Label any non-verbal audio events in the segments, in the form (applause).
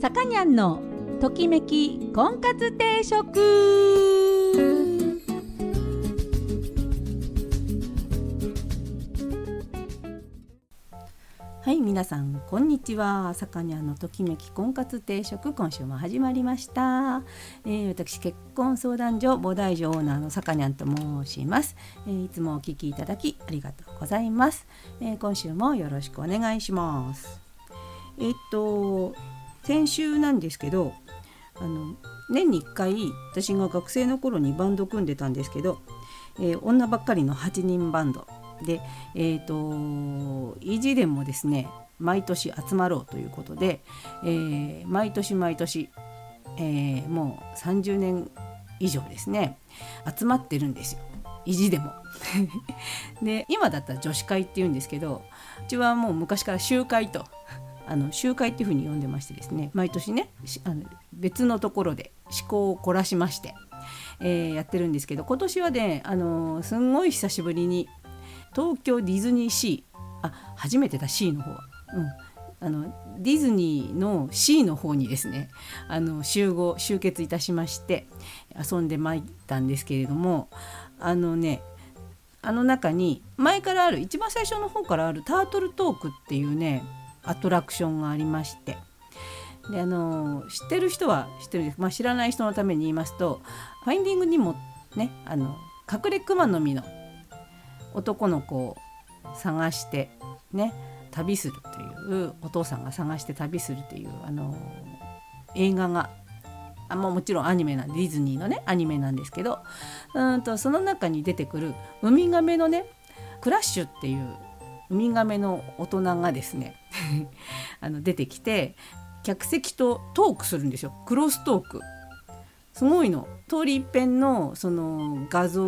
さかにゃんのときめき婚活定食。はい皆さんこんにちは。さかにゃんのときめき婚活定食今週も始まりました、えー、私結婚相談所菩提所オーナーのさかにゃんと申します、えー、いつもお聞きいただきありがとうございます、えー、今週もよろしくお願いします。えっと先週なんですけどあの年に1回私が学生の頃にバンド組んでたんですけど、えー、女ばっかりの8人バンドで、えーと、意地でもですね毎年集まろうということで、えー、毎年毎年、えー、もう30年以上ですね集まってるんですよ意地でも。(laughs) で今だったら女子会っていうんですけどうちはもう昔から集会とあの集会っていうふうに呼んでましてですね毎年ねあの別のところで思考を凝らしまして、えー、やってるんですけど今年はねあのすんごい久しぶりに東京ディズニーシーあ初めてだ C の方は。うんあのディズニーの C の方にですねあの集合集結いたしまして遊んでまいったんですけれどもあのねあの中に前からある一番最初の方からあるタートルトークっていうねアトラクションがありまして。であの知ってる人は知ってるんです、まあ、知らない人のために言いますとファインディングにもねあの隠れ熊の実の男の子を探してね旅するというお父さんが探して旅するというあの映画があまあ、もちろんアニメなんディズニーのねアニメなんですけどうんとその中に出てくるウミガメのねクラッシュっていうウミガメの大人がですね (laughs) あの出てきて客席とトークするんですよ。クロストーク。すごいの。通り一遍のその画像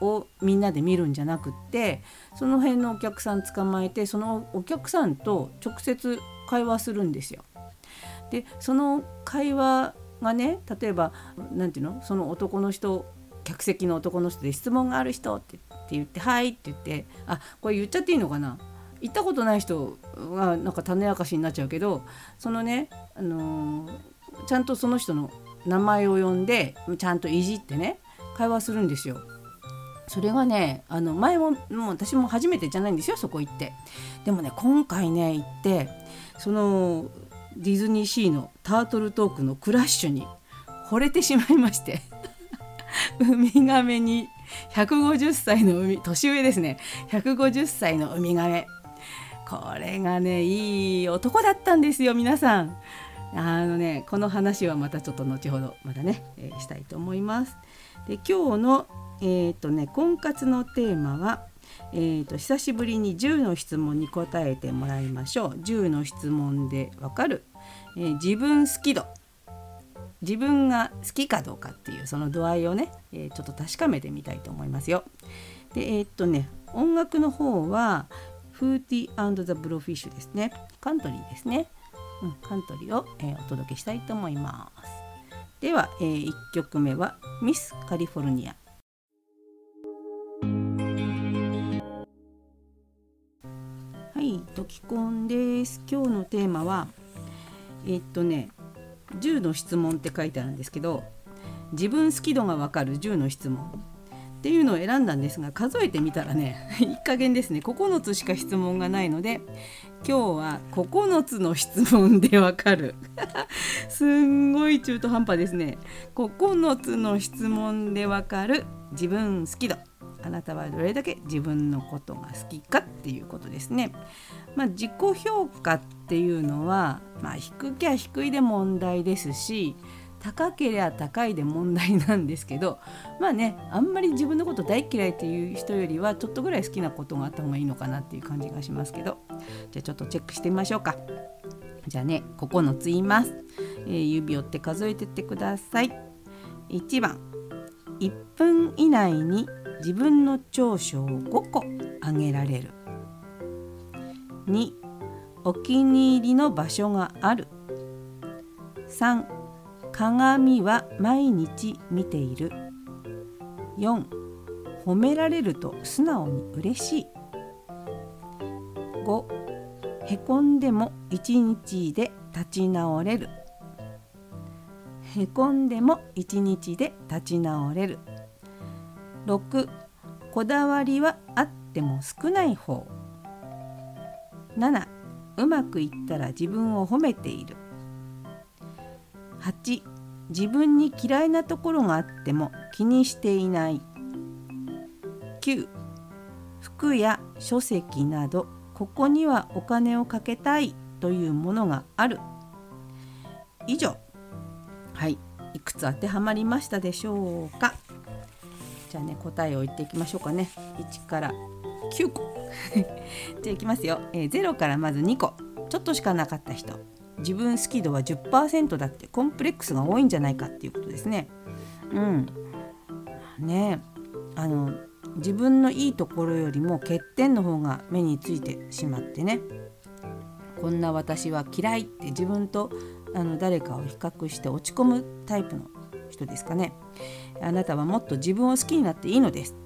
をみんなで見るんじゃなくってその辺のお客さん捕まえてそのお客さんと直接会話するんですよ。でその会話がね例えば何て言うの？その男の人客席の男の人で質問がある人って言って「はい」って言ってあこれ言っちゃっていいのかな？行ったことない人はなんか種明かしになっちゃうけどそのね、あのー、ちゃんとその人の名前を呼んでちゃんといじってね会話するんですよ。それがねあの前ももう私も初めてじゃないんですよそこ行って。でもね今回ね行ってそのディズニーシーのタートルトークのクラッシュに惚れてしまいましてウミガメに150歳の海年上ですね。150歳のウミガメ。これがねいい男だったんですよ皆さん。あのねこの話はまたちょっと後ほどまたね、えー、したいと思います。で今日のえっ、ー、とね婚活のテーマはえーと、久しぶりに10の質問に答えてもらいましょう。10の質問でわかる、えー、自分好き度。自分が好きかどうかっていうその度合いをね、えー、ちょっと確かめてみたいと思いますよ。でえー、っとね音楽の方はフーティーザ・ブロフィッシュですね。カントリーですね、うん、カントリーを、えー、お届けしたいと思います。では、えー、1曲目はミス・カリフォルニアはいトキコンです。今日のテーマはえ、っとね10の質問って書いてあるんですけど自分好き度がわかる10の質問。っていうのを選んだんですが数えてみたらね (laughs) いい加減ですね。9つしか質問がないので今日は9つの質問でわかる。(laughs) すんごい中途半端ですね。9つの質問でわかる自分好き度。あなたはどれだけ自分のことが好きかっていうことですね。まあ、自己評価っていうのは、まあ、低きゃ低いで問題ですし高ければ高いで問題なんですけどまあねあんまり自分のこと大嫌いっていう人よりはちょっとぐらい好きなことがあった方がいいのかなっていう感じがしますけど。じゃあちょっとチェックしてみましょうか。じゃあね9つ言います、えー、指折って数えてってください。1番。1分以内に自分の長所を5個あげられる。2お気に入りの場所がある。3鏡は毎日見ている。4褒められると素直に嬉しい。5へこんでも一日で立ち直れる。へこんでも一日で立ち直れる。6こだわりはあっても少ない方。7うまくいったら自分を褒めている。8自分に嫌いなところがあっても気にしていない。9服や書籍などここにはお金をかけたいというものがある。以上。はい。いくつ当てはまりましたでしょうか？じゃあね答えを言っていきましょうかね。1から9個。(laughs) じゃあいきますよ、えー、0からまず2個。ちょっとしかなかった人。自分好き度は10%だって。コンプレックスが多いんじゃないかっていうことですね。うん、ね。あの自分のいいところよりも欠点の方が目についてしまってね。こんな私は嫌いって自分とあの誰かを比較して落ち込むタイプの人ですかね。あなたはもっと自分を好きになっていいのです。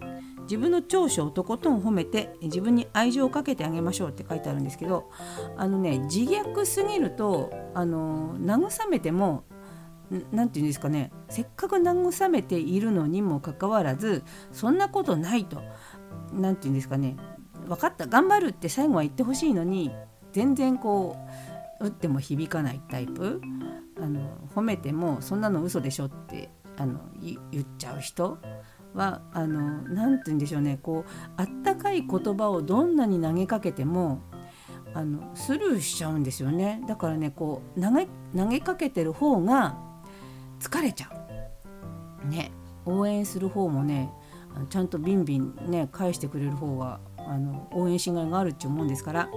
自分の長所をとことん褒めて自分に愛情をかけてあげましょうって書いてあるんですけどあのね自虐すぎるとあの慰めても何て言うんですかねせっかく慰めているのにもかかわらずそんなことないと何て言うんですかね分かった頑張るって最後は言ってほしいのに全然こう打っても響かないタイプ？あの褒めてもそんなの嘘でしょってあの言っちゃう人？はあの何て言うんでしょうね。こうあったかい言葉をどんなに投げかけてもあのスルーしちゃうんですよね。だからねこう投げ投げかけてる方が疲れちゃう。ね。応援する方もねちゃんとビンビンね返してくれる方があの応援しがいがあるって思うんですから、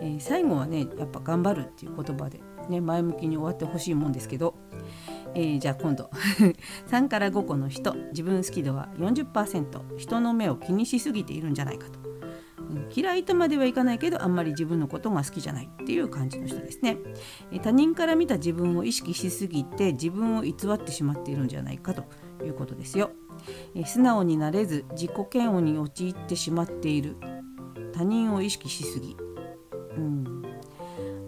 えー、最後はねやっぱ頑張るっていう言葉で、ね、前向きに終わってほしいもんですけど、えー、じゃあ今度 (laughs) 3から5個の人自分好き度は40%人の目を気にしすぎているんじゃないかと、うん、嫌いとまではいかないけどあんまり自分のことが好きじゃないっていう感じの人ですね、え、他人から見た自分を意識しすぎて自分を偽ってしまっているんじゃないかということですよ、え、素直になれず自己嫌悪に陥ってしまっている他人を意識しすぎ、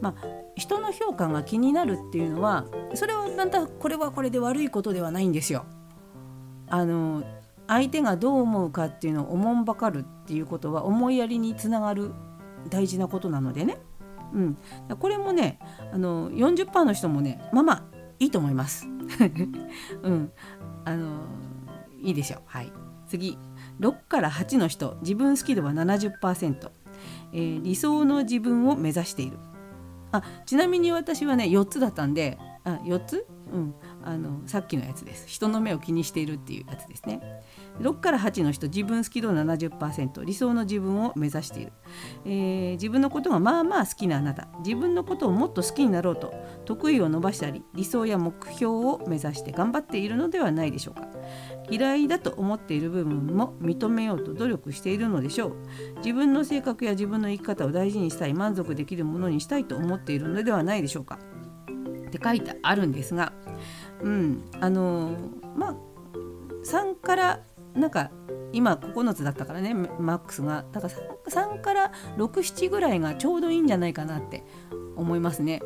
まあ人の評価が気になるっていうのはそれはまたこれはこれで悪いことではないんですよ。あの相手がどう思うかっていうのをおもんばかるっていうことは思いやりにつながる大事なことなのでね、うん、これもねあの40%の人もねまあまあいいと思います。(laughs) うん、あのいいでしょう。はい、次。6から8の人。自分好き度は70%、えー、理想の自分を目指している。あちなみに私はね4つだったんであ4つ？うん。あのさっきのやつです。人の目を気にしているっていうやつですね。6から8の人自分好き度70%理想の自分を目指している、えー、自分のことがまあまあ好きなあなた。自分のことをもっと好きになろうと。得意を伸ばしたり理想や目標を目指して頑張っているのではないでしょうか。嫌いだと思っている部分も認めようと努力しているのでしょう。自分の性格や自分の生き方を大事にしたい満足できるものにしたいと思っているのではないでしょうか。って書いてあるんですがうん。あのまあ3からなんか今9つだったからねマックスが。だから 3, 3から67ぐらいがちょうどいいんじゃないかなって思いますね。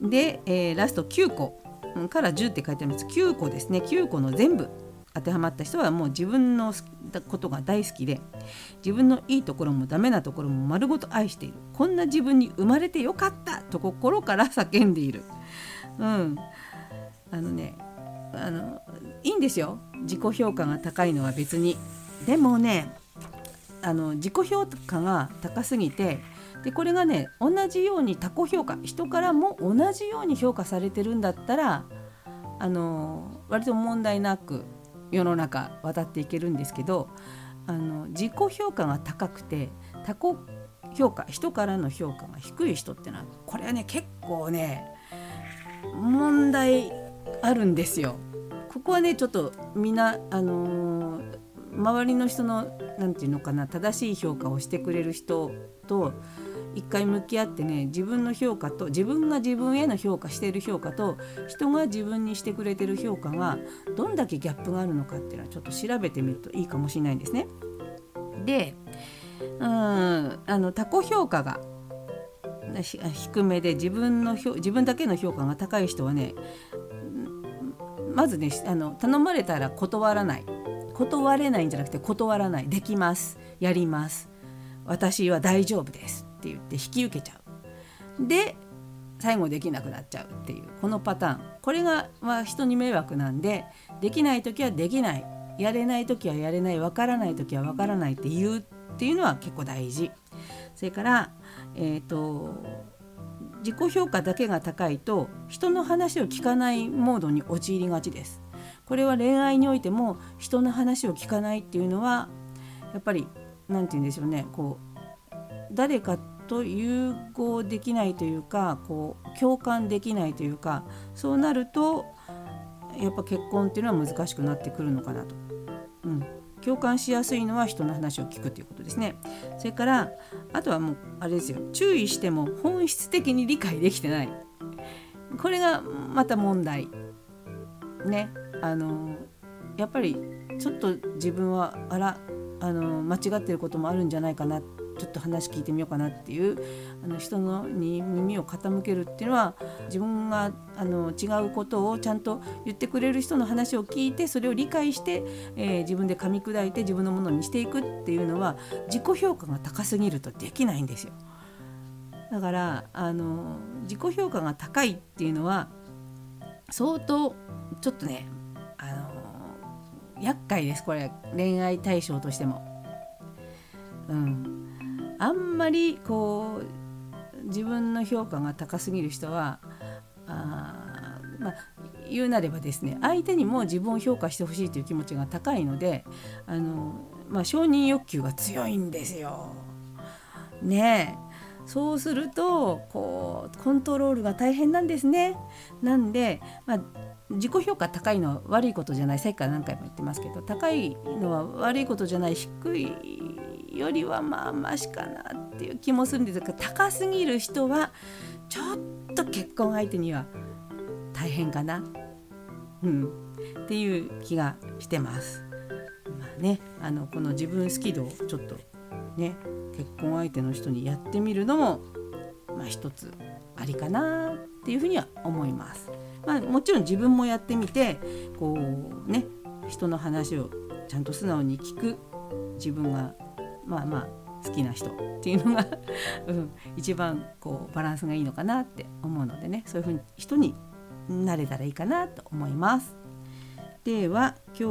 で、えー、ラスト9個。から10って書いてあります。9個ですね。9個の全部。当てはまった人はもう自分のことが大好きで自分のいいところもダメなところも丸ごと愛している。こんな自分に生まれてよかったと心から叫んでいる。うん、あのねあのいいんですよ自己評価が高いのは別に。でもねあの自己評価が高すぎてでこれがね同じように他己評価人からも同じように評価されてるんだったらあの割と問題なく世の中渡っていけるんですけどあの自己評価が高くて他己評価人からの評価が低い人ってのはこれはね結構ね問題あるんですよ。ここはねちょっとみんなあのー、周りの人の何て言うのかな正しい評価をしてくれる人と一回向き合ってね自分の評価と自分が自分への評価してる評価と人が自分にしてくれてる評価がどんだけギャップがあるのかっていうのはちょっと調べてみるといいかもしれないんですね。でうんあの他己評価が低めで自分の自分だけの評価が高い人はねまずねあの頼まれたら断らない。断れないんじゃなくて断らない。できます。やります。私は大丈夫ですって言って引き受けちゃう。で最後できなくなっちゃうっていう。このパターン。これが、まあ、人に迷惑なんでできない時はできない。やれない時はやれない。わからない時はわからないって言うっていうのは結構大事。それからえっ、ー、と自己評価だけが高いと人の話を聞かないモードに陥りがちですこれは恋愛においても人の話を聞かないっていうのはやっぱり何て言うんでしょうねこう誰かと融合できないというかこう共感できないというかそうなるとやっぱ結婚っていうのは難しくなってくるのかなと。うん共感しやすいのは人の話を聞くということですね。それからあとはもうあれですよ注意しても本質的に理解できてない。これがまた問題。ねあのやっぱりちょっと自分はあらあの間違ってることもあるんじゃないかなっちょっと話聞いてみようかなっていうあの人のに耳を傾けるっていうのは自分があの違うことをちゃんと言ってくれる人の話を聞いてそれを理解して、えー、自分で噛み砕いて自分のものにしていくっていうのは自己評価が高すぎるとできないんですよ。だからあの自己評価が高いっていうのは相当ちょっとねあの厄介ですこれ恋愛対象としても。うん、あんまりこう自分の評価が高すぎる人はあまあ言うなればですね相手にも自分を評価してほしいという気持ちが高いのであの、まあ、承認欲求が強いんですよ。ねえそうするとこうコントロールが大変なんですね。なんで、まあ、自己評価高いのは悪いことじゃないさっきから何回も言ってますけど高いのは悪いことじゃない低いよりはまあましかなっていう気もするんですが高すぎる人はちょっと結婚相手には大変かな、うん、っていう気がしてます。まあね、あのこの自分好き度をちょっとね結婚相手の人にやってみるのも、まあ、一つありかなっていうふうには思います。まあ、もちろん自分もやってみてこうね人の話をちゃんと素直に聞く自分がまあまあ好きな人っていうのが (laughs) うん、一番こうバランスがいいのかなって思うのでねそういうふうに人になれたらいいかなと思います。では今日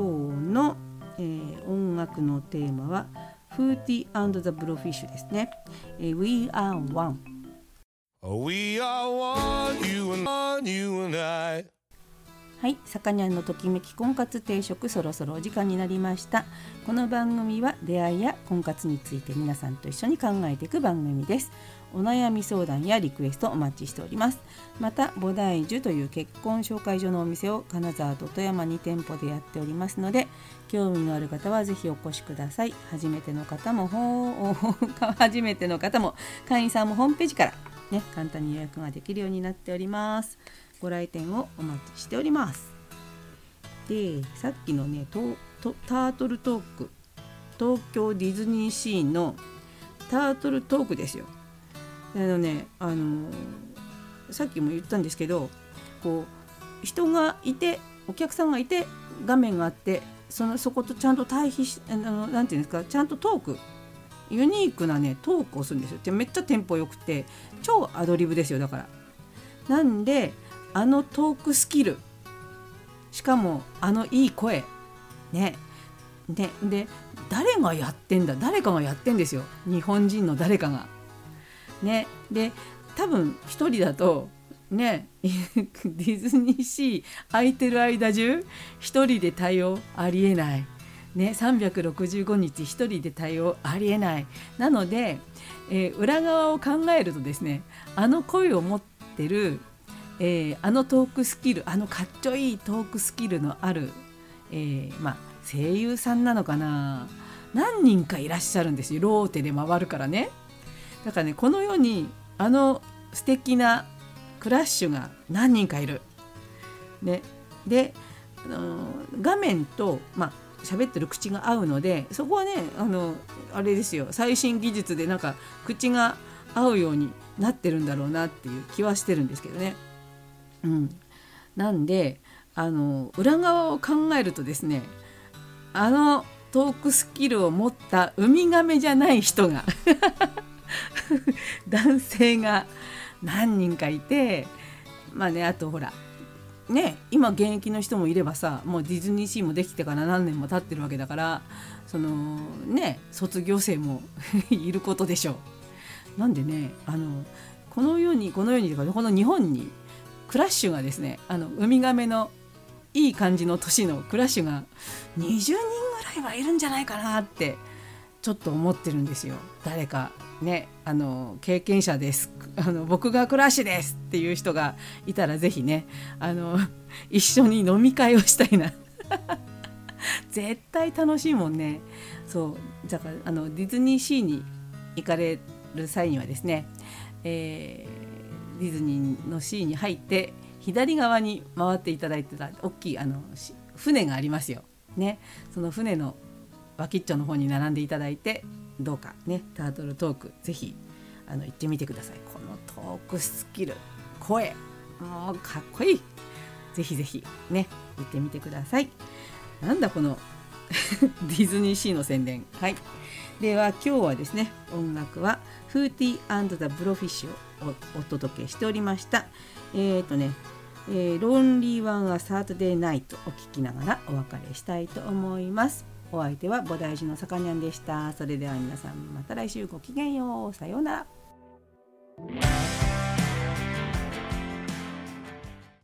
の、えー、音楽のテーマは「フーティー the Blowfish」ですね。えー、We are one We are one, you and, you and I はい、さかにゃんのときめき婚活定食そろそろお時間になりました。この番組は出会いや婚活について皆さんと一緒に考えていく番組です。お悩み相談やリクエストお待ちしております。また菩提樹という結婚紹介所のお店を金沢と富山2店舗でやっておりますので興味のある方はぜひお越しください。初めての方も (laughs) 初めての方も会員さんもホームページからね簡単に予約ができるようになっております。ご来店をお待ちしております。でさっきのねタートルトーク。東京ディズニーシーのタートルトークですよ。あのねあのさっきも言ったんですけどこう人がいてお客さんがいて画面があってそのそことちゃんと対比しあのなんていうんですかちゃんとトーク。ユニークなねトークをするんですよ。めっちゃテンポよくて超アドリブですよだから。なんであのトークスキル。しかもあのいい声。ね。でで誰がやってんだ？誰かがやってんですよ。日本人の誰かが。ね。で多分一人だとね (laughs) ディズニーシー空いてる間中一人で対応ありえない。ね、365日1人で対応ありえない。なので、えー、裏側を考えるとですねあの声を持ってるえー、あのトークスキルあのかっちょいいトークスキルのある、えー、ま、声優さんなのかな。何人かいらっしゃるんですよ。ローテで回るからね。だからねこの世にあの素敵なクラッシュが何人かいる。ね、で、あの画面と、まあ喋ってる口が合うのでそこはねあのあれですよ。最新技術でなんか口が合うようになってるんだろうなっていう気はしてるんですけどね。うん、なんであの裏側を考えるとですねあのトークスキルを持ったウミガメじゃない人が (laughs) 男性が何人かいてまあねあとほらね今現役の人もいればさもうディズニーシーもできてから何年も経ってるわけだからそのね卒業生も (laughs) いることでしょう。なんでねあのこのようにこのようにこの日本にクラッシュがですねあのウミガメのいい感じの年のクラッシュが20人ぐらいはいるんじゃないかなってちょっと思ってるんですよ。誰かねあの経験者です。あの僕がクラッシュですっていう人がいたら是非ねあの一緒に飲み会をしたいな。(laughs) 絶対楽しいもんね。そう。だからあのディズニーシーに行かれる際にはですね、えー、ディズニーのシーに入って左側に回っていただいてた大きいあの船がありますよ。ね、その船の脇っちょの方に並んでいただいてどうかねタートルトークぜひあの行ってみてください。このトークスキル声もうかっこいい。ぜひぜひね行ってみてください。なんだこの (laughs) ディズニーシーの宣伝はいでは今日はですね音楽はフーティーザ・ブロフィッシュをお届けしておりましたえっ、ー、とねえー、ロンリーワンはサートデーナイトを聞きながらお別れしたいと思います。お相手は菩提寺のさかにゃんでした。それでは皆さんまた来週ごきげんよう。さようなら。